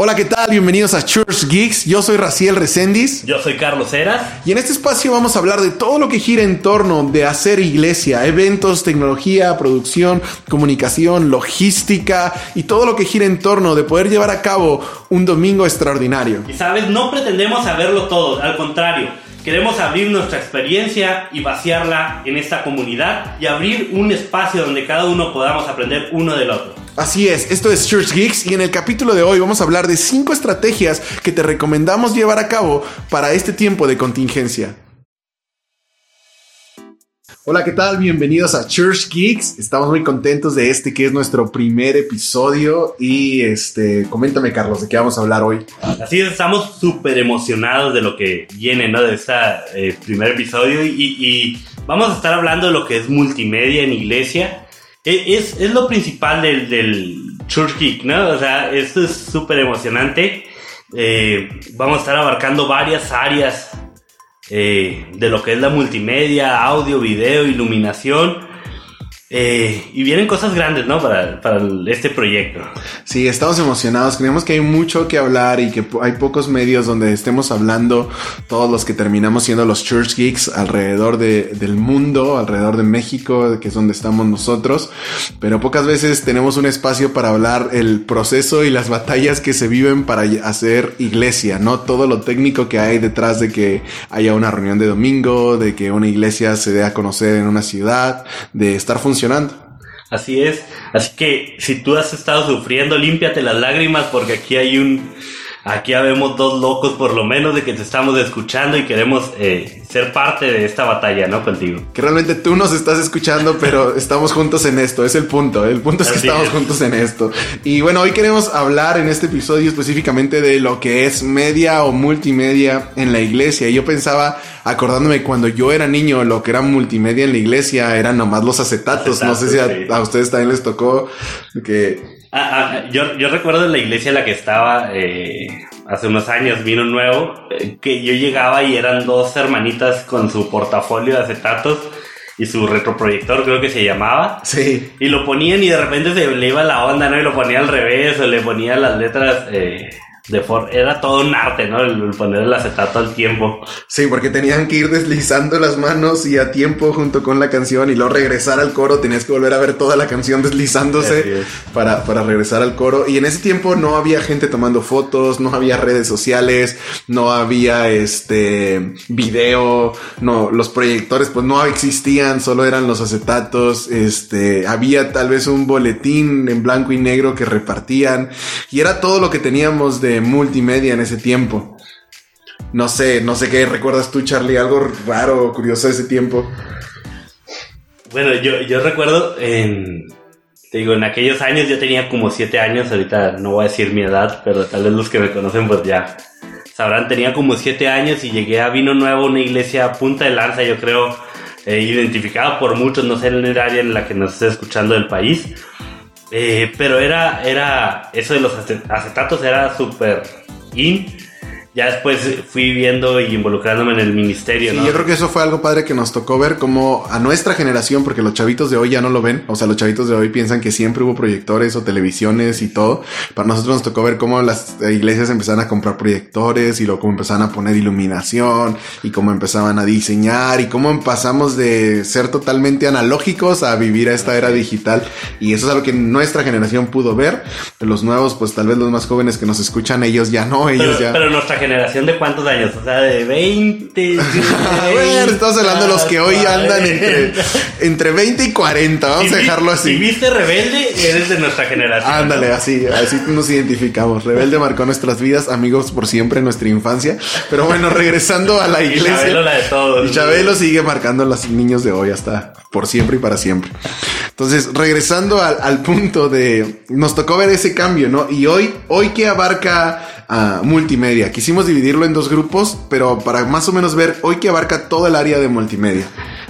Hola, ¿qué tal? Bienvenidos a Church Geeks. Yo soy Raciel Recendis. Yo soy Carlos Heras. Y en este espacio vamos a hablar de todo lo que gira en torno de hacer iglesia, eventos, tecnología, producción, comunicación, logística y todo lo que gira en torno de poder llevar a cabo un domingo extraordinario. Y sabes, no pretendemos saberlo todo, al contrario. Queremos abrir nuestra experiencia y vaciarla en esta comunidad y abrir un espacio donde cada uno podamos aprender uno del otro. Así es, esto es Church Geeks y en el capítulo de hoy vamos a hablar de cinco estrategias que te recomendamos llevar a cabo para este tiempo de contingencia. Hola, ¿qué tal? Bienvenidos a Church Geeks. Estamos muy contentos de este que es nuestro primer episodio y este, coméntame Carlos, ¿de qué vamos a hablar hoy? Así es, estamos súper emocionados de lo que viene, ¿no? De este primer episodio y, vamos a estar hablando de lo que es multimedia en iglesia. E, es, es lo principal del, del, Church Geek, ¿no? O sea, esto es súper emocionante. Eh, vamos a estar abarcando varias áreas eh, de lo que es la multimedia, audio, video, iluminación. Eh, y vienen cosas grandes, ¿no? Para, este proyecto. Sí, estamos emocionados. Creemos que hay mucho que hablar y que hay pocos medios donde estemos hablando todos los que terminamos siendo los Church Geeks alrededor de, del mundo, alrededor de México, que es donde estamos nosotros. Pero pocas veces tenemos un espacio para hablar el proceso y las batallas que se viven para hacer iglesia, ¿no? Todo lo técnico que hay detrás de que haya una reunión de domingo, de que una iglesia se dé a conocer en una ciudad, de estar funcionando Así es. Así que si tú has estado sufriendo, límpiate las lágrimas porque aquí hay un Aquí habemos dos locos por lo menos de que te estamos escuchando y queremos eh, ser parte de esta batalla, ¿no? Contigo. Que realmente tú nos estás escuchando, pero estamos juntos en esto, es el punto. El punto es que estamos juntos en esto. Y bueno, hoy queremos hablar en este episodio específicamente de lo que es media o multimedia en la iglesia. Y yo pensaba, acordándome cuando yo era niño, lo que era multimedia en la iglesia eran nomás los acetatos. no sé si a ustedes también les tocó que Ah, ah, yo, yo recuerdo en la iglesia en la que estaba eh, hace unos años, vino nuevo, eh, que yo llegaba y eran dos hermanitas con su portafolio de acetatos y su retroproyector, creo que se llamaba. Sí. Y lo ponían y de repente se le iba la onda, ¿no? Y lo ponía al revés o le ponía las letras. Eh, de era todo un arte, ¿no? El, poner el acetato al tiempo. Sí, porque tenían que ir deslizando las manos y a tiempo junto con la canción y luego regresar al coro. Tenías que volver a ver toda la canción deslizándose para, para regresar al coro. Y en ese tiempo no había gente tomando fotos, no había redes sociales, no había este video, no, los proyectores pues no existían, solo eran los acetatos. Este, había tal vez un boletín en blanco y negro que repartían y era todo lo que teníamos de multimedia en ese tiempo. No sé, no sé qué recuerdas tú, Charlie, algo raro curioso de ese tiempo. Bueno, yo, yo recuerdo en, te digo, en aquellos años yo tenía como siete años, ahorita no voy a decir mi edad, pero tal vez los que me conocen pues ya sabrán, tenía como siete años y llegué a Vino Nuevo, una iglesia punta de lanza, yo creo, eh, identificada por muchos, no sé en el área en la que nos esté escuchando del país. Eh, pero era, era, eso de los acetatos era súper in ya después fui viendo y involucrándome en el ministerio. Sí, yo creo que eso fue algo padre que nos tocó ver como a nuestra generación, porque los chavitos de hoy ya no lo ven. O sea, los chavitos de hoy piensan que siempre hubo proyectores o televisiones y todo. Para nosotros nos tocó ver cómo las iglesias empezaban a comprar proyectores y luego cómo empezaban a poner iluminación y cómo empezaban a diseñar y cómo pasamos de ser totalmente analógicos a vivir a esta era digital. Y eso es algo que nuestra generación pudo ver. Los nuevos, pues tal vez los más jóvenes que nos escuchan, ellos ya no, ellos ya. Pero nuestra generación de cuántos años? O sea, de 20. bueno, estamos hablando de los que hoy andan entre, entre 20 y 40. Vamos a dejarlo así. Si viste Rebelde, eres de nuestra generación. Ándale, así, así nos identificamos. Rebelde marcó nuestras vidas, amigos por siempre, nuestra infancia. Pero bueno, regresando a la iglesia. Y Chabelo la de todos. Y Chabelo sigue marcando a los niños de hoy hasta por siempre y para siempre. Entonces, regresando al, al punto de. Nos tocó ver ese cambio, ¿no? Y hoy, hoy que abarca multimedia. Quisimos dividirlo en dos grupos, pero para más o menos ver hoy que abarca todo el área de multimedia.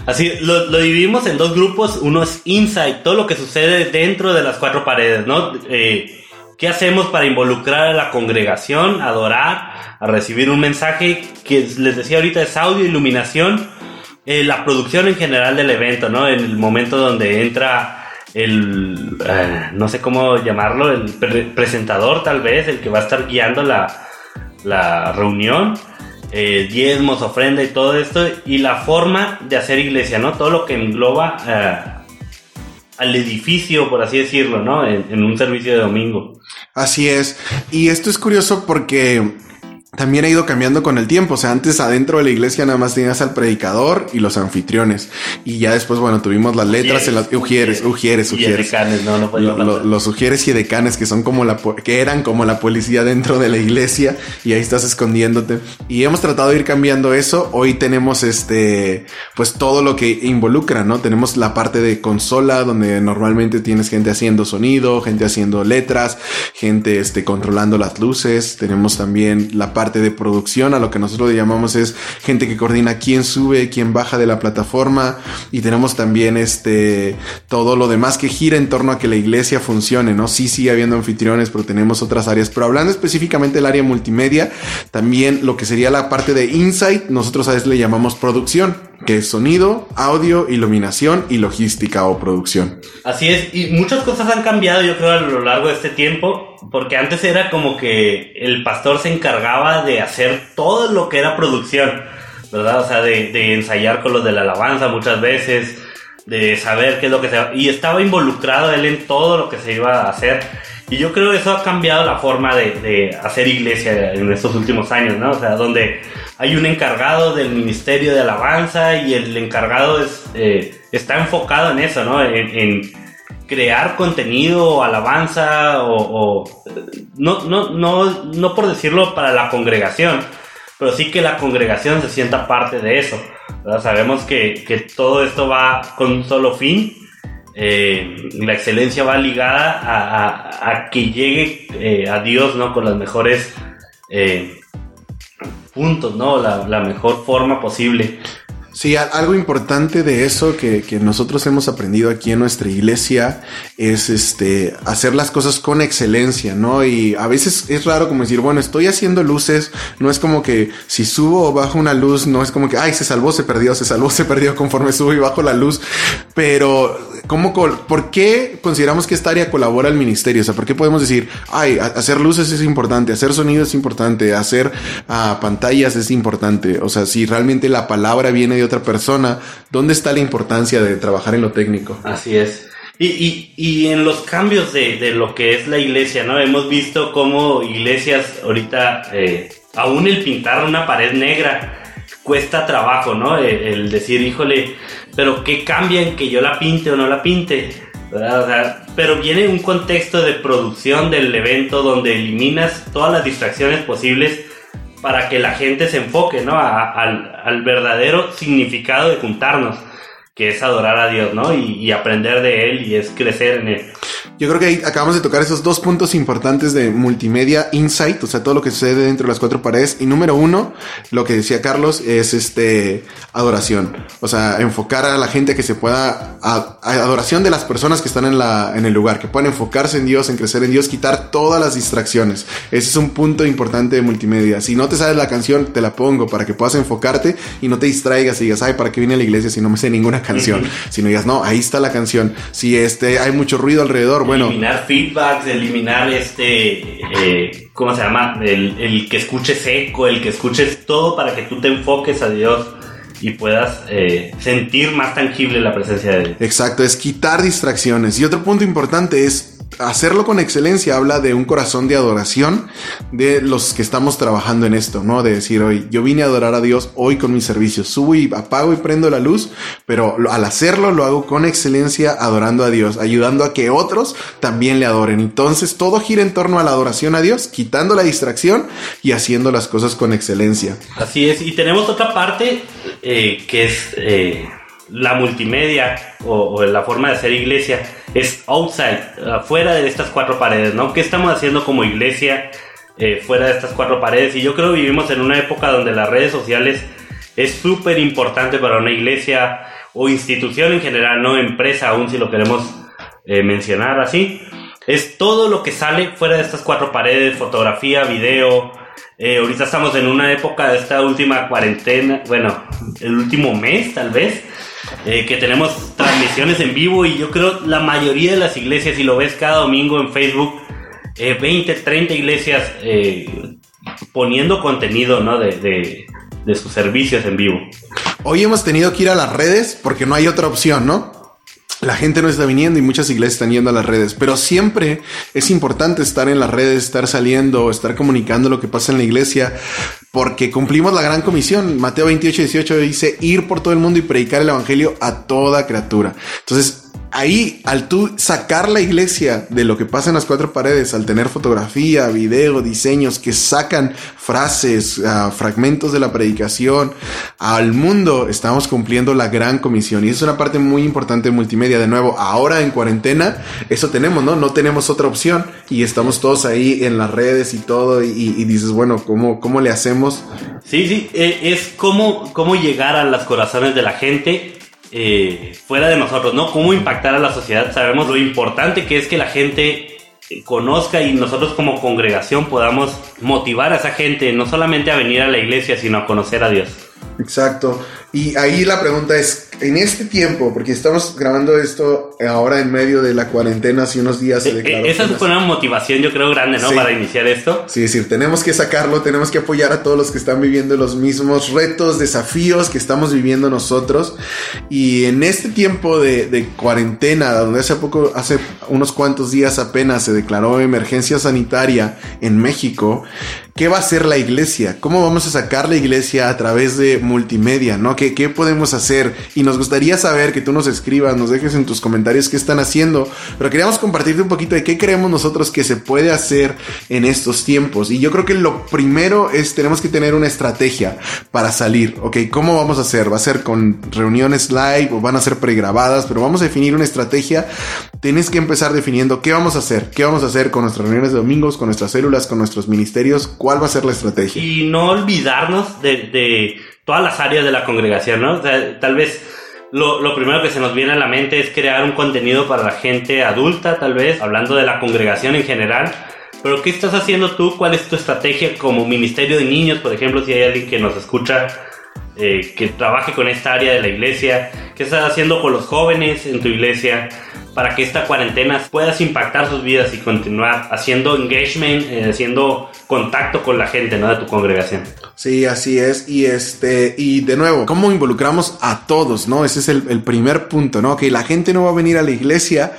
Así, lo, dividimos en dos grupos. Uno es Insight, todo lo que sucede dentro de las cuatro paredes, ¿no? Eh, ¿Qué hacemos para involucrar a la congregación, adorar, a recibir un mensaje que les decía ahorita es audio, iluminación, eh, la producción en general del evento, ¿no? En el momento donde entra el eh, no sé cómo llamarlo, el presentador tal vez, el que va a estar guiando la, la reunión, eh, diezmos, ofrenda y todo esto, y la forma de hacer iglesia, ¿no? Todo lo que engloba eh, al edificio, por así decirlo, ¿no? en un servicio de domingo. Así es. Y esto es curioso porque también ha ido cambiando con el tiempo. O sea, antes adentro de la iglesia nada más tenías al predicador y los anfitriones. Y ya después, bueno, tuvimos las letras en las ujieres, ujieres, ujieres. no, no Los ujieres y decanes que son como la, que eran como la policía dentro de la iglesia y ahí estás escondiéndote. Y hemos tratado de ir cambiando eso. Hoy tenemos este, pues todo lo que involucra, ¿no? Tenemos la parte de consola donde normalmente tienes gente haciendo sonido, gente haciendo letras, gente, este, controlando las luces. Tenemos también la parte de producción, a lo que nosotros le llamamos es gente que coordina quién sube, quién baja de la plataforma y tenemos también este todo lo demás que gira en torno a que la iglesia funcione, ¿no? Sí sigue habiendo anfitriones, pero tenemos otras áreas, pero hablando específicamente del área multimedia, también lo que sería la parte de insight, nosotros a veces le llamamos producción que es sonido, audio, iluminación y logística o producción. Así es, y muchas cosas han cambiado yo creo a lo largo de este tiempo, porque antes era como que el pastor se encargaba de hacer todo lo que era producción, ¿verdad? O sea, de, ensayar con los de la alabanza muchas veces, de saber qué es lo que se... Y estaba involucrado él en todo lo que se iba a hacer. Y yo creo que eso ha cambiado la forma de, de hacer iglesia en estos últimos años, ¿no? O sea, donde hay un encargado del Ministerio de Alabanza y el encargado es, eh, está enfocado en eso, ¿no? En, crear contenido, alabanza o, no, no, no, no por decirlo para la congregación, pero sí que la congregación se sienta parte de eso. Sabemos que, que, todo esto va con un solo fin. Eh, la excelencia va ligada a, a, que llegue eh, a Dios ¿no? con las mejores puntos, ¿no? La, la mejor forma posible. Sí, algo importante de eso que, que, nosotros hemos aprendido aquí en nuestra iglesia es este hacer las cosas con excelencia, ¿no? Y a veces es raro como decir, bueno, estoy haciendo luces, no es como que si subo o bajo una luz, no es como que, ay, se salvó, se perdió, se salvó, se perdió conforme subo y bajo la luz, pero ¿cómo, ¿por qué consideramos que esta área colabora al ministerio? O sea, ¿por qué podemos decir, ay, hacer luces es importante, hacer sonido es importante, hacer uh, pantallas es importante? O sea, si realmente la palabra viene de otra persona, ¿dónde está la importancia de trabajar en lo técnico? Así es. Y, y, y en los cambios de, de, lo que es la iglesia, ¿no? Hemos visto cómo iglesias ahorita, eh, aún el pintar una pared negra cuesta trabajo, ¿no? El, decir, híjole, pero ¿qué cambia en que yo la pinte o no la pinte? pero viene un contexto de producción del evento donde eliminas todas las distracciones posibles para que la gente se enfoque, ¿no? al, al, verdadero significado de juntarnos, que es adorar a Dios, ¿no? Y, y aprender de Él y es crecer en Él. Yo creo que ahí acabamos de tocar esos dos puntos importantes de multimedia insight, o sea, todo lo que sucede dentro de las cuatro paredes. Y número uno, lo que decía Carlos, es este adoración. O sea, enfocar a la gente que se pueda, a, adoración de las personas que están en, la, en el lugar, que puedan enfocarse en Dios, en crecer en Dios, quitar todas las distracciones. Ese es un punto importante de multimedia. Si no te sabes la canción, te la pongo para que puedas enfocarte y no te distraigas y digas, ay, ¿para qué viene a la iglesia si no me sé ninguna canción? Si no digas, no, ahí está la canción. Si este, hay mucho ruido alrededor, bueno. Eliminar feedbacks, eliminar este, eh, ¿cómo se llama? El, que escuches eco, el que escuches todo para que tú te enfoques a Dios y puedas eh, sentir más tangible la presencia de Dios. Exacto, es quitar distracciones. Y otro punto importante es hacerlo con excelencia habla de un corazón de adoración de los que estamos trabajando en esto, ¿no? De decir, hoy yo vine a adorar a Dios hoy con mi servicio, subo y apago y prendo la luz, pero al hacerlo lo hago con excelencia adorando a Dios, ayudando a que otros también le adoren. Entonces todo gira en torno a la adoración a Dios, quitando la distracción y haciendo las cosas con excelencia. Así es, y tenemos otra parte eh, que es... Eh, la multimedia o, la forma de hacer iglesia es outside, afuera de estas cuatro paredes, ¿no? ¿Qué estamos haciendo como iglesia eh, fuera de estas cuatro paredes? Y yo creo que vivimos en una época donde las redes sociales es súper importante para una iglesia o institución en general, no empresa aún si lo queremos eh, mencionar así. Es todo lo que sale fuera de estas cuatro paredes, fotografía, video. Eh, ahorita estamos en una época de esta última cuarentena, bueno, el último mes tal vez, eh, que tenemos transmisiones en vivo y yo creo la mayoría de las iglesias, si lo ves cada domingo en Facebook, 20, 30 iglesias poniendo contenido ¿no? de, de sus servicios en vivo. Hoy hemos tenido que ir a las redes porque no hay otra opción, ¿no? La gente no está viniendo y muchas iglesias están yendo a las redes, pero siempre es importante estar en las redes, estar saliendo, estar comunicando lo que pasa en la iglesia, porque cumplimos la gran comisión. Mateo 28, 18 dice ir por todo el mundo y predicar el evangelio a toda criatura. Entonces, ahí, al tú sacar la iglesia de lo que pasa en las cuatro paredes, al tener fotografía, video, diseños que sacan frases, ah, fragmentos de la predicación al mundo, estamos cumpliendo la gran comisión. Y es una parte muy importante de multimedia. De nuevo, ahora en cuarentena, eso tenemos, ¿no? No tenemos otra opción y estamos todos ahí en las redes y todo. Y, dices, bueno, ¿cómo, ¿cómo le hacemos? Sí, sí, eh, es cómo, cómo llegar a los corazones de la gente eh, fuera de nosotros, ¿no? Cómo impactar a la sociedad. Sabemos lo importante que es que la gente conozca y nosotros como congregación podamos motivar a esa gente no solamente a venir a la iglesia, sino a conocer a Dios. Exacto. Y ahí la pregunta es, en este tiempo, porque estamos grabando esto ahora en medio de la cuarentena, hace unos días se eh, declaró. Esa es una motivación, yo creo, grande, ¿no? Para iniciar esto. Sí, es decir, tenemos que sacarlo, tenemos que apoyar a todos los que están viviendo los mismos retos, desafíos que estamos viviendo nosotros. Y en este tiempo de, de cuarentena, donde hace poco, hace unos cuantos días apenas se declaró emergencia sanitaria en México, ¿Qué va a hacer la iglesia? ¿Cómo vamos a sacar la iglesia a través de multimedia? ¿no? ¿Qué, ¿Qué, podemos hacer? Y nos gustaría saber que tú nos escribas, nos dejes en tus comentarios qué están haciendo. Pero queríamos compartirte un poquito de qué creemos nosotros que se puede hacer en estos tiempos. Y yo creo que lo primero es tenemos que tener una estrategia para salir. ¿Ok? ¿Cómo vamos a hacer? ¿Va a ser con reuniones live o van a ser pregrabadas? Pero vamos a definir una estrategia. Tienes que empezar definiendo qué vamos a hacer. ¿Qué vamos a hacer con nuestras reuniones de domingos, con nuestras células, con nuestros ministerios? cuál va a ser la estrategia. Y no olvidarnos de, todas las áreas de la congregación, ¿no? tal vez lo, lo, primero que se nos viene a la mente es crear un contenido para la gente adulta, tal vez, hablando de la congregación en general. Pero ¿qué estás haciendo tú? ¿Cuál es tu estrategia como ministerio de niños, por ejemplo, si hay alguien que nos escucha? Eh, que trabaje con esta área de la iglesia, qué estás haciendo con los jóvenes en tu iglesia, para que esta cuarentena puedas impactar sus vidas y continuar haciendo engagement, eh, haciendo contacto con la gente, ¿no? De tu congregación. Sí, así es. Y este, y de nuevo, ¿cómo involucramos a todos, no? Ese es el, primer punto, ¿no? Que la gente no va a venir a la iglesia,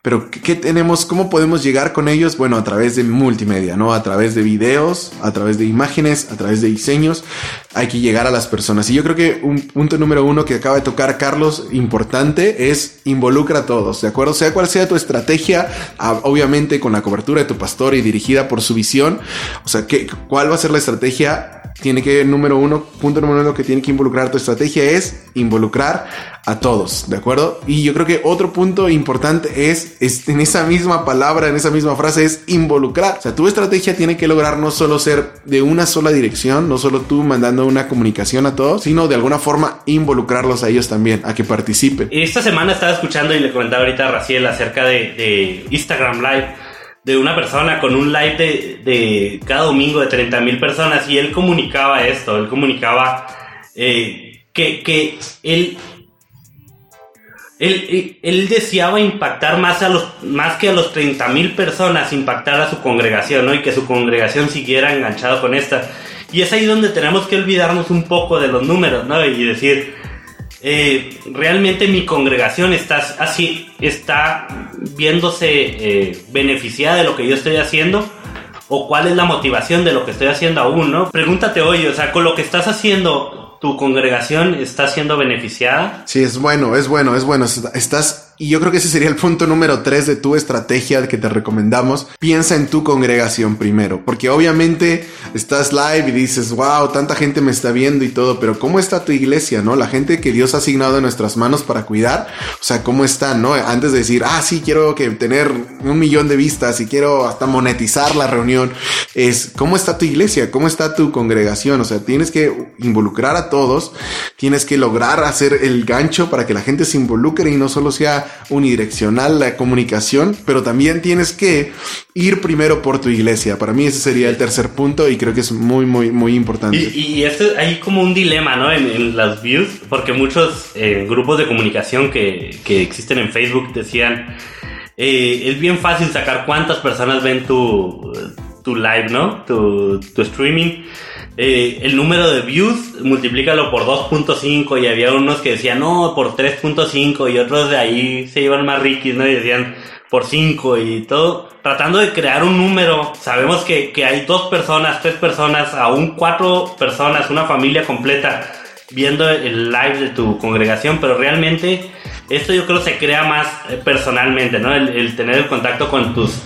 pero ¿qué, tenemos? ¿Cómo podemos llegar con ellos? Bueno, a través de multimedia, ¿no? A través de videos, a través de imágenes, a través de diseños. Hay que llegar a las personas. Y yo creo que un punto número uno que acaba de tocar Carlos, importante, es involucra a todos. ¿De acuerdo? Sea cual sea tu estrategia, ah, obviamente con la cobertura de tu pastor y dirigida por su visión. O sea, ¿qué, ¿cuál va a ser la estrategia? Tiene que, número uno, punto número uno que tiene que involucrar tu estrategia es involucrar a todos, ¿de acuerdo? Y yo creo que otro punto importante es, es, en esa misma palabra, en esa misma frase, es involucrar. O sea, tu estrategia tiene que lograr no solo ser de una sola dirección, no solo tú mandando una comunicación a todos, sino de alguna forma involucrarlos a ellos también, a que participen. Esta semana estaba escuchando y le comentaba ahorita a Raciel acerca de, de Instagram Live de una persona con un live de, de cada domingo de 30 mil personas y él comunicaba esto, él comunicaba eh, que, que él él, él, deseaba impactar más, a los, más que a los 30 mil personas, impactar a su congregación, ¿no? Y que su congregación siguiera enganchado con esta. Y es ahí donde tenemos que olvidarnos un poco de los números, ¿no? Y decir, eh, realmente mi congregación está así, está viéndose eh, beneficiada de lo que yo estoy haciendo. O cuál es la motivación de lo que estoy haciendo aún, ¿no? Pregúntate hoy, o sea, con lo que estás haciendo, tu congregación está siendo beneficiada. Sí, es bueno, es bueno, es bueno. Estás y yo creo que ese sería el punto número tres de tu estrategia que te recomendamos. Piensa en tu congregación primero, porque obviamente estás live y dices, wow, tanta gente me está viendo y todo, pero ¿cómo está tu iglesia, no? La gente que Dios ha asignado en nuestras manos para cuidar, o sea, ¿cómo está, no? Antes de decir, ah, sí, quiero que tener un millón de vistas y quiero hasta monetizar la reunión, es ¿cómo está tu iglesia? ¿Cómo está tu congregación? O sea, tienes que involucrar a todos, tienes que lograr hacer el gancho para que la gente se involucre y no solo sea unidireccional la comunicación, pero también tienes que ir primero por tu iglesia. Para mí ese sería el tercer punto y creo que es muy, muy, muy importante. Y, y este, hay como un dilema, ¿no? En, las views, porque muchos eh, grupos de comunicación que, que, existen en Facebook decían, eh, es bien fácil sacar cuántas personas ven tu, tu live, ¿no? Tu streaming. Eh, el número de views, multiplícalo por 2.5 y había unos que decían, no, por 3.5 y otros de ahí se iban más riquis, ¿no? Y decían, por 5 y todo, tratando de crear un número. Sabemos que, que, hay dos personas, tres personas, aún cuatro personas, una familia completa viendo el live de tu congregación, pero realmente esto yo creo se crea más eh, personalmente, ¿no? El, tener el contacto con tus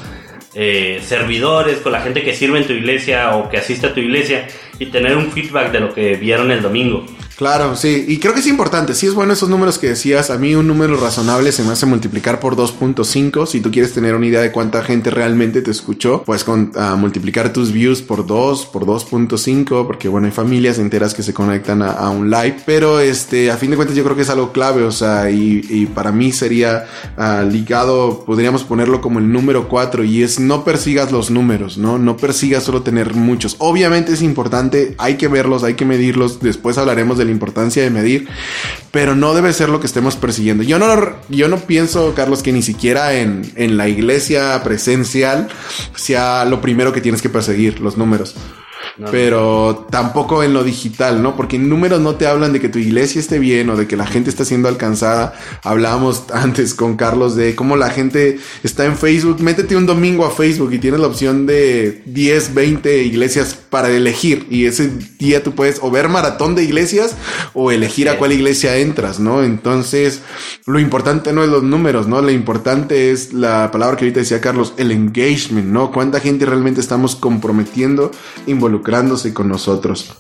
eh, servidores, con la gente que sirve en tu iglesia o que asiste a tu iglesia y tener un feedback de lo que vieron el domingo. Claro, sí, y creo que es importante, sí es bueno esos números que decías, a mí un número razonable se me hace multiplicar por 2.5, si tú quieres tener una idea de cuánta gente realmente te escuchó, pues con, uh, multiplicar tus views por 2, por 2.5, porque bueno, hay familias enteras que se conectan a, un live, pero este, a fin de cuentas yo creo que es algo clave, o sea, y, y para mí sería uh, ligado, podríamos ponerlo como el número 4, y es no persigas los números, ¿no? No persigas solo tener muchos. Obviamente es importante, hay que verlos, hay que medirlos, después hablaremos de la importancia de medir, pero no debe ser lo que estemos persiguiendo. Yo no, yo no pienso, Carlos, que ni siquiera en, en la iglesia presencial sea lo primero que tienes que perseguir, los números pero tampoco en lo digital, ¿no? Porque en números no te hablan de que tu iglesia esté bien o de que la gente está siendo alcanzada. Hablábamos antes con Carlos de cómo la gente está en Facebook. Métete un domingo a Facebook y tienes la opción de 10, 20 iglesias para elegir. Y ese día tú puedes o ver maratón de iglesias o elegir a cuál iglesia entras, ¿no? Entonces, lo importante no es los números, ¿no? Lo importante es la palabra que ahorita decía Carlos, el engagement, ¿no? Cuánta gente realmente estamos comprometiendo, involucrando con nosotros.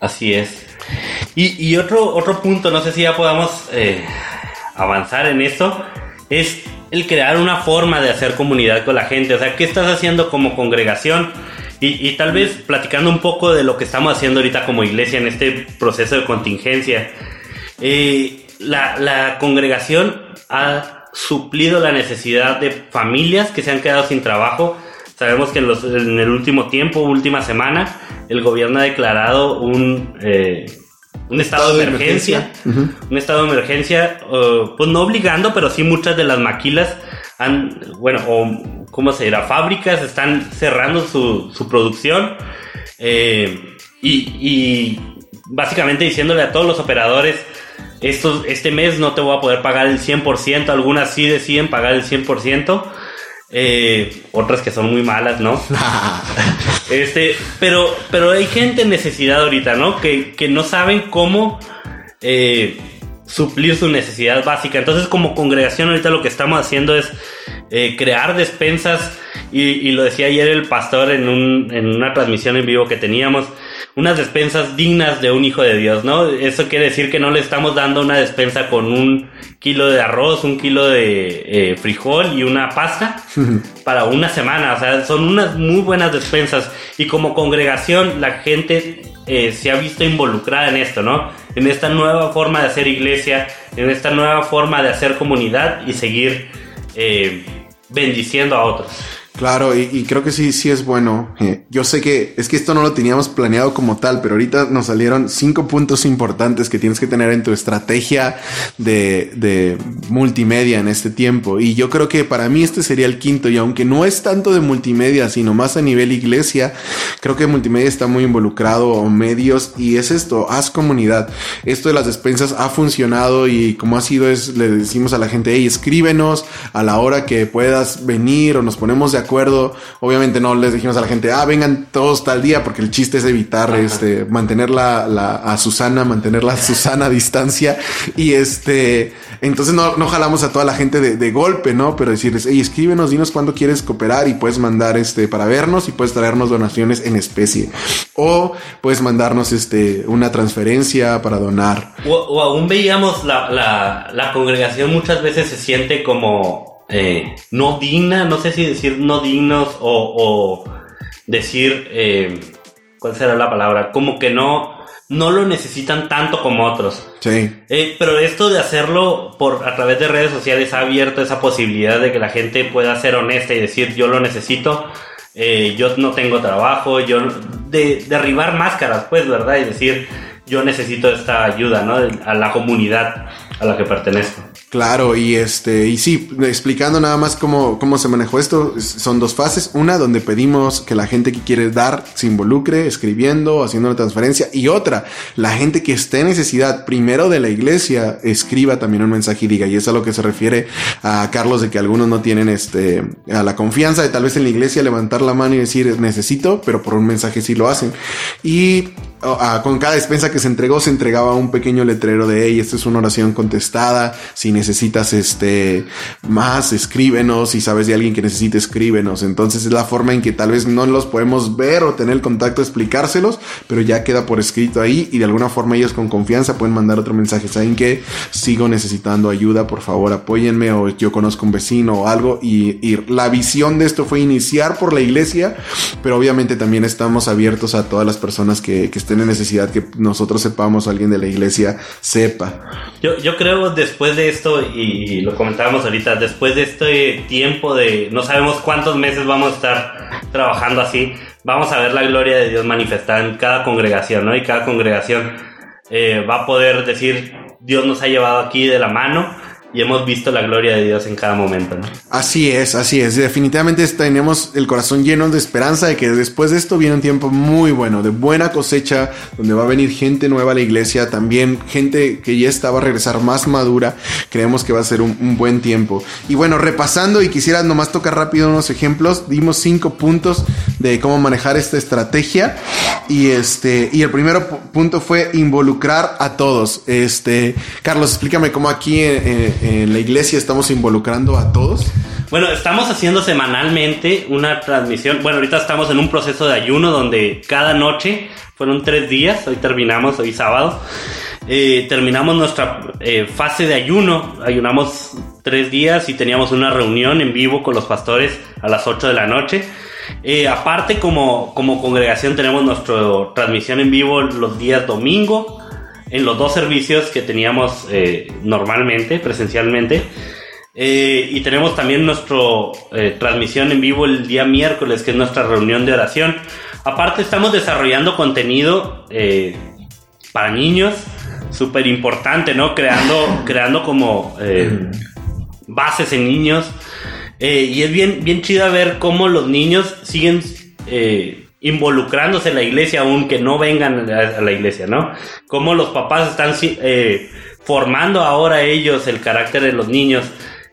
Así es. Y, otro, otro punto, no sé si ya podamos eh, avanzar en esto, es el crear una forma de hacer comunidad con la gente. O sea, ¿qué estás haciendo como congregación? Y, tal vez platicando un poco de lo que estamos haciendo ahorita como iglesia en este proceso de contingencia. Eh, la, la congregación ha suplido la necesidad de familias que se han quedado sin trabajo Sabemos que en, los, en el último tiempo, última semana, el gobierno ha declarado un, eh, un estado, de emergencia. Un estado de emergencia, pues no obligando, pero sí muchas de las maquilas han, bueno, o cómo se dirá, fábricas están cerrando su, su producción. Eh, y, y, básicamente diciéndole a todos los operadores, estos, este mes no te voy a poder pagar el 100%, algunas sí deciden pagar el 100%. Eh, otras que son muy malas, ¿no? este, pero, pero hay gente en necesidad ahorita, ¿no? Que, que no saben cómo eh, suplir su necesidad básica. Entonces, como congregación, ahorita lo que estamos haciendo es eh, crear despensas. Y, y, lo decía ayer el pastor en, un, en una transmisión en vivo que teníamos unas despensas dignas de un hijo de Dios, ¿no? Eso quiere decir que no le estamos dando una despensa con un kilo de arroz, un kilo de eh, frijol y una pasta para una semana. O sea, son unas muy buenas despensas. Y como congregación, la gente eh, se ha visto involucrada en esto, ¿no? En esta nueva forma de hacer iglesia, en esta nueva forma de hacer comunidad y seguir eh, bendiciendo a otros. Claro, y, creo que sí, sí es bueno. Eh, yo sé que es que esto no lo teníamos planeado como tal, pero ahorita nos salieron cinco puntos importantes que tienes que tener en tu estrategia de, de multimedia en este tiempo. Y yo creo que para mí este sería el quinto, y aunque no es tanto de multimedia, sino más a nivel iglesia, creo que multimedia está muy involucrado o medios, y es esto, haz comunidad. Esto de las despensas ha funcionado y como ha sido es, le decimos a la gente, hey, escríbenos a la hora que puedas venir o nos ponemos de. Obviamente no les dijimos a la gente, ah, vengan todos tal día, porque el chiste es evitar este, mantener la, a Susana, mantener la Susana a distancia. Y este, entonces no, no jalamos a toda la gente de, golpe, ¿no? Pero decirles, hey, escríbenos, dinos cuándo quieres cooperar y puedes mandar este para vernos y puedes traernos donaciones en especie. O puedes mandarnos este una transferencia para donar. O, aún veíamos la, la, la congregación muchas veces se siente como eh, no digna, no sé si decir no dignos o, decir, eh, ¿cuál será la palabra? Como que no, no lo necesitan tanto como otros. Sí. Eh, pero esto de hacerlo por a través de redes sociales ha abierto esa posibilidad de que la gente pueda ser honesta y decir yo lo necesito, eh, yo no tengo trabajo, yo de derribar máscaras, pues, ¿verdad? Y decir yo necesito esta ayuda, ¿no? A la comunidad a la que pertenezco. Claro, y este, y sí, explicando nada más cómo, cómo se manejó esto, son dos fases. Una donde pedimos que la gente que quiere dar se involucre, escribiendo, haciendo una transferencia. Y otra, la gente que esté en necesidad, primero de la iglesia, escriba también un mensaje y diga. Y es a lo que se refiere a Carlos, de que algunos no tienen este, a la confianza de tal vez en la iglesia levantar la mano y decir necesito, pero por un mensaje sí lo hacen. Y con cada despensa que se entregó se entregaba un pequeño letrero de hey, esta es una oración contestada, si necesitas este más, escríbenos, si sabes de alguien que necesite, escríbenos. Entonces es la forma en que tal vez no los podemos ver o tener contacto, explicárselos, pero ya queda por escrito ahí y de alguna forma ellos con confianza pueden mandar otro mensaje. Saben que sigo necesitando ayuda, por favor apóyenme o yo conozco un vecino o algo y, y la visión de esto fue iniciar por la iglesia, pero obviamente también estamos abiertos a todas las personas que, que tiene necesidad que nosotros sepamos, alguien de la iglesia sepa. Yo, yo creo después de esto, y, lo comentábamos ahorita, después de este tiempo de no sabemos cuántos meses vamos a estar trabajando así, vamos a ver la gloria de Dios manifestada en cada congregación, ¿no? Y cada congregación eh, va a poder decir, Dios nos ha llevado aquí de la mano y hemos visto la gloria de Dios en cada momento. ¿no? Así es, así es. Definitivamente tenemos el corazón lleno de esperanza de que después de esto viene un tiempo muy bueno, de buena cosecha, donde va a venir gente nueva a la iglesia, también gente que ya estaba a regresar más madura. Creemos que va a ser un, buen tiempo. Y bueno, repasando y quisiera nomás tocar rápido unos ejemplos, dimos cinco puntos de cómo manejar esta estrategia. Y este, y el primer punto fue involucrar a todos. Este, Carlos, explícame cómo aquí en la iglesia estamos involucrando a todos? Bueno, estamos haciendo semanalmente una transmisión. Bueno, ahorita estamos en un proceso de ayuno donde cada noche, fueron tres días, hoy terminamos, hoy sábado, eh, terminamos nuestra eh, fase de ayuno. Ayunamos tres días y teníamos una reunión en vivo con los pastores a las 8 de la noche. Eh, aparte, como, como congregación, tenemos nuestra transmisión en vivo los días domingo en los dos servicios que teníamos eh, normalmente, presencialmente. Eh, y tenemos también nuestra eh, transmisión en vivo el día miércoles, que es nuestra reunión de oración. Aparte estamos desarrollando contenido para niños, súper importante, ¿no? Creando, creando como bases en niños. y es bien, bien chido ver cómo los niños siguen involucrándose en la iglesia aunque no vengan a la iglesia, ¿no? Cómo los papás están eh, formando ahora ellos el carácter de los niños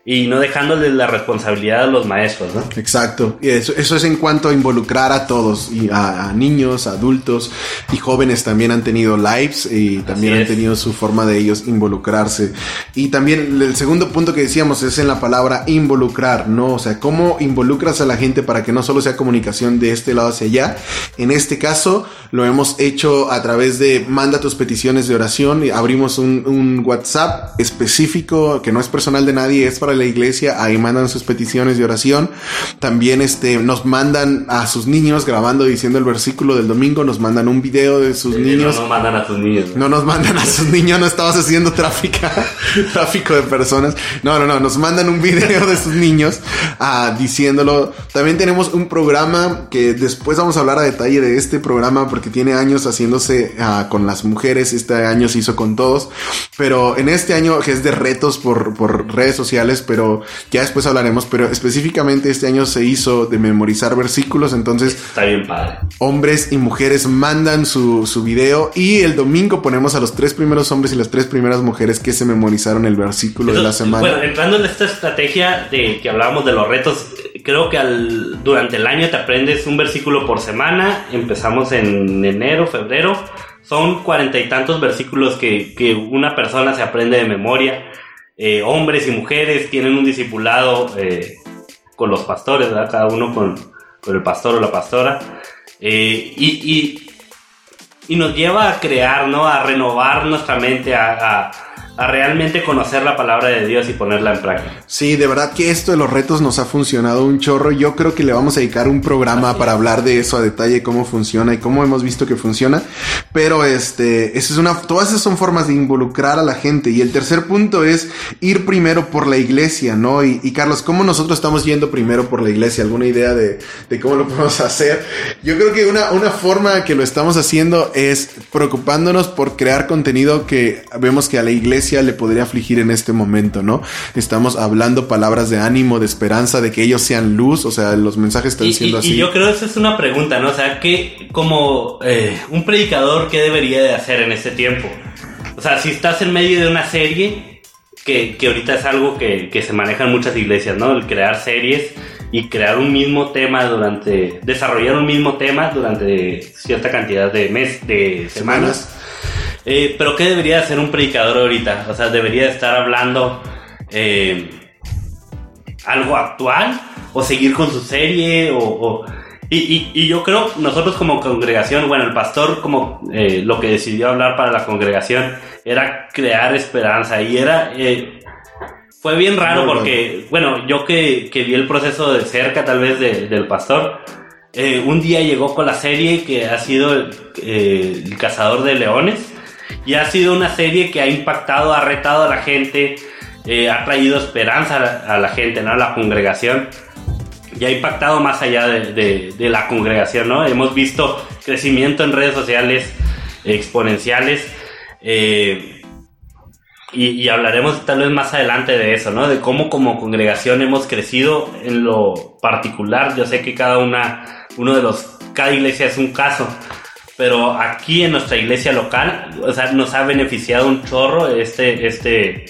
y no dejándoles la responsabilidad a los maestros, ¿no? Exacto. Y eso, eso es en cuanto a involucrar a todos, y a, niños, adultos y jóvenes también han tenido lives y también han tenido su forma de ellos involucrarse. Y también el segundo punto que decíamos es en la palabra involucrar, ¿no? O sea, cómo involucras a la gente para que no solo sea comunicación de este lado hacia allá. En este caso lo hemos hecho a través de manda tus peticiones de oración. y Abrimos un, un WhatsApp específico que no es personal de nadie, es para la iglesia, ahí mandan sus peticiones de oración. También este, nos mandan a sus niños grabando diciendo el versículo del domingo, nos mandan un video de sus niños. No nos mandan a sus niños. ¿no? nos mandan a sus niños, no estamos haciendo tráfico, tráfico de personas. No, no, no, nos mandan un video de sus niños ah, diciéndolo. También tenemos un programa que después vamos a hablar a detalle de este programa porque tiene años haciéndose ah, con las mujeres, este año se hizo con todos, pero en este año que es de retos por, por redes sociales, pero ya después hablaremos. Pero específicamente este año se hizo de memorizar versículos, entonces. Está bien padre. Hombres y mujeres mandan su, su video y el domingo ponemos a los tres primeros hombres y las tres primeras mujeres que se memorizaron el versículo de la semana. Bueno, entrando en esta estrategia de que hablábamos de los retos, creo que al, durante el año te aprendes un versículo por semana. Empezamos en enero, febrero. Son cuarenta y tantos versículos que, que una persona se aprende de memoria. Eh, hombres y mujeres tienen un discipulado eh, con los pastores, cada uno con, el pastor o la pastora, eh, y, y, nos lleva a crear, ¿no? a renovar nuestra mente, a, a realmente conocer la palabra de Dios y ponerla en práctica. Sí, de verdad que esto de los retos nos ha funcionado un chorro. Yo creo que le vamos a dedicar un programa para hablar de eso a detalle, cómo funciona y cómo hemos visto que funciona. Pero este, es una, todas esas son formas de involucrar a la gente. Y el tercer punto es ir primero por la iglesia, ¿no? Y, Carlos, ¿cómo nosotros estamos yendo primero por la iglesia? ¿Alguna idea de, de cómo lo podemos hacer? Yo creo que una, una forma que lo estamos haciendo es preocupándonos por crear contenido que vemos que a la iglesia le podría afligir en este momento, ¿no? Estamos hablando palabras de ánimo, de esperanza, de que ellos sean luz, o sea, los mensajes están siendo así. Y yo creo que esa es una pregunta, ¿no? O sea, que como eh, un predicador, ¿qué debería de hacer en este tiempo? O sea, si estás en medio de una serie, que, que ahorita es algo que, que se maneja en muchas iglesias, ¿no? El crear series y crear un mismo tema durante, desarrollar un mismo tema durante cierta cantidad de mes, de semanas. Eh, pero ¿qué debería hacer un predicador ahorita? O sea, debería estar hablando eh, algo actual o seguir con su serie o... y, yo creo, nosotros como congregación, bueno, el pastor como eh, lo que decidió hablar para la congregación era crear esperanza y era... fue bien raro porque, bueno, yo que, vi el proceso de cerca tal vez del pastor, un día llegó con la serie que ha sido el Cazador de Leones y ha sido una serie que ha impactado, ha retado a la gente, eh, ha traído esperanza a la, gente, ¿no? A la congregación. Y ha impactado más allá de, la congregación, ¿no? Hemos visto crecimiento en redes sociales exponenciales. Eh, y, hablaremos tal vez más adelante de eso, ¿no? De cómo como congregación hemos crecido en lo particular. Yo sé que cada una, uno de los, cada iglesia es un caso, pero aquí en nuestra iglesia local, o sea, nos ha beneficiado un chorro este, este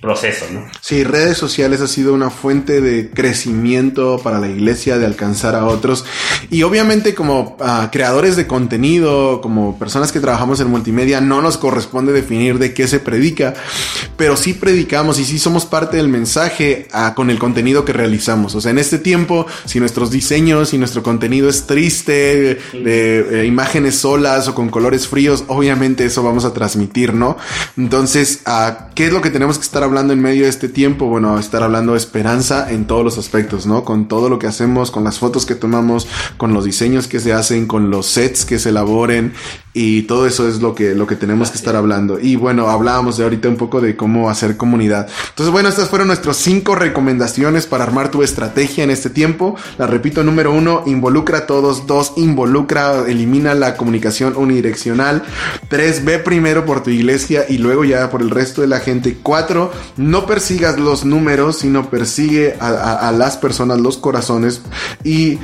proceso, ¿no? Sí, redes sociales ha sido una fuente de crecimiento para la iglesia, de alcanzar a otros. Y obviamente como ah, creadores de contenido, como personas que trabajamos en multimedia, no nos corresponde definir de qué se predica, pero sí predicamos y sí somos parte del mensaje ah, con el contenido que realizamos. O sea, en este tiempo, si nuestros diseños y nuestro contenido es triste, de, eh, imágenes solas o con colores fríos, obviamente eso vamos a transmitir, ¿no? Entonces, uh, ¿qué es lo que tenemos que estar hablando en medio de este tiempo? Bueno, estar hablando de esperanza en todos los aspectos, ¿no? Con todo lo que hacemos, con las fotos que tomamos, con los diseños que se hacen, con los sets que se elaboren y todo eso es lo que, lo que tenemos que estar hablando. Y bueno, hablábamos de ahorita un poco de cómo hacer comunidad. Entonces, bueno, estas fueron nuestras cinco recomendaciones para armar tu estrategia en este tiempo. La repito, número uno, involucra a todos. Dos, involucra, elimina la comunicación unidireccional. Tres, ve primero por tu iglesia y luego ya por el resto de la gente. Cuatro, no persigas los números, sino persigue a, las personas, los corazones. Y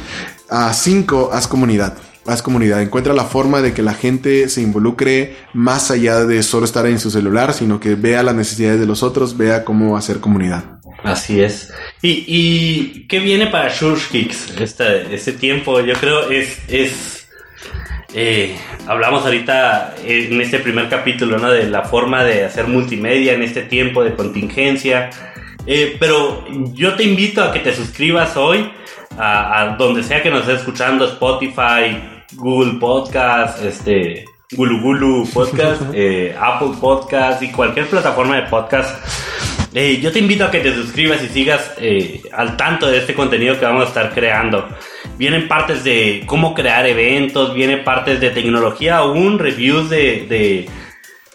a cinco, haz comunidad. Haz comunidad, encuentra la forma de que la gente se involucre más allá de solo estar en su celular, sino que vea las necesidades de los otros, vea cómo hacer comunidad. Así es. ¿Y, qué viene para Church Kicks este tiempo? Yo creo es, es eh, hablamos ahorita en este primer capítulo ¿no? de la forma de hacer multimedia en este tiempo de contingencia. Eh, pero yo te invito a que te suscribas hoy a, donde sea que nos estés escuchando, Spotify, Google Podcast, este, Gulu Gulu Podcast, eh, Apple Podcast y cualquier plataforma de podcast. yo te invito a que te suscribas y sigas al tanto de este contenido que vamos a estar creando. Vienen partes de cómo crear eventos, vienen partes de tecnología, aún reviews de,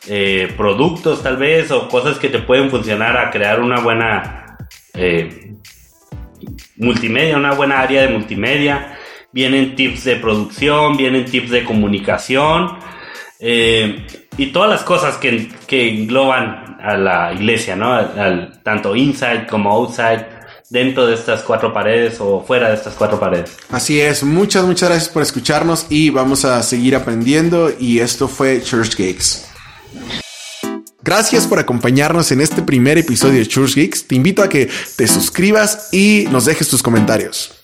eh, productos tal vez o cosas que te pueden funcionar a crear una buena eh, multimedia, una buena área de multimedia. Vienen tips de producción, vienen tips de comunicación eh, y todas las cosas que, engloban a la iglesia, ¿no? al, tanto inside como outside dentro de estas cuatro paredes o fuera de estas cuatro paredes. Así es, muchas, muchas gracias por escucharnos y vamos a seguir aprendiendo y esto fue Church Geeks. Gracias por acompañarnos en este primer episodio de Church Geeks. Te invito a que te suscribas y nos dejes tus comentarios.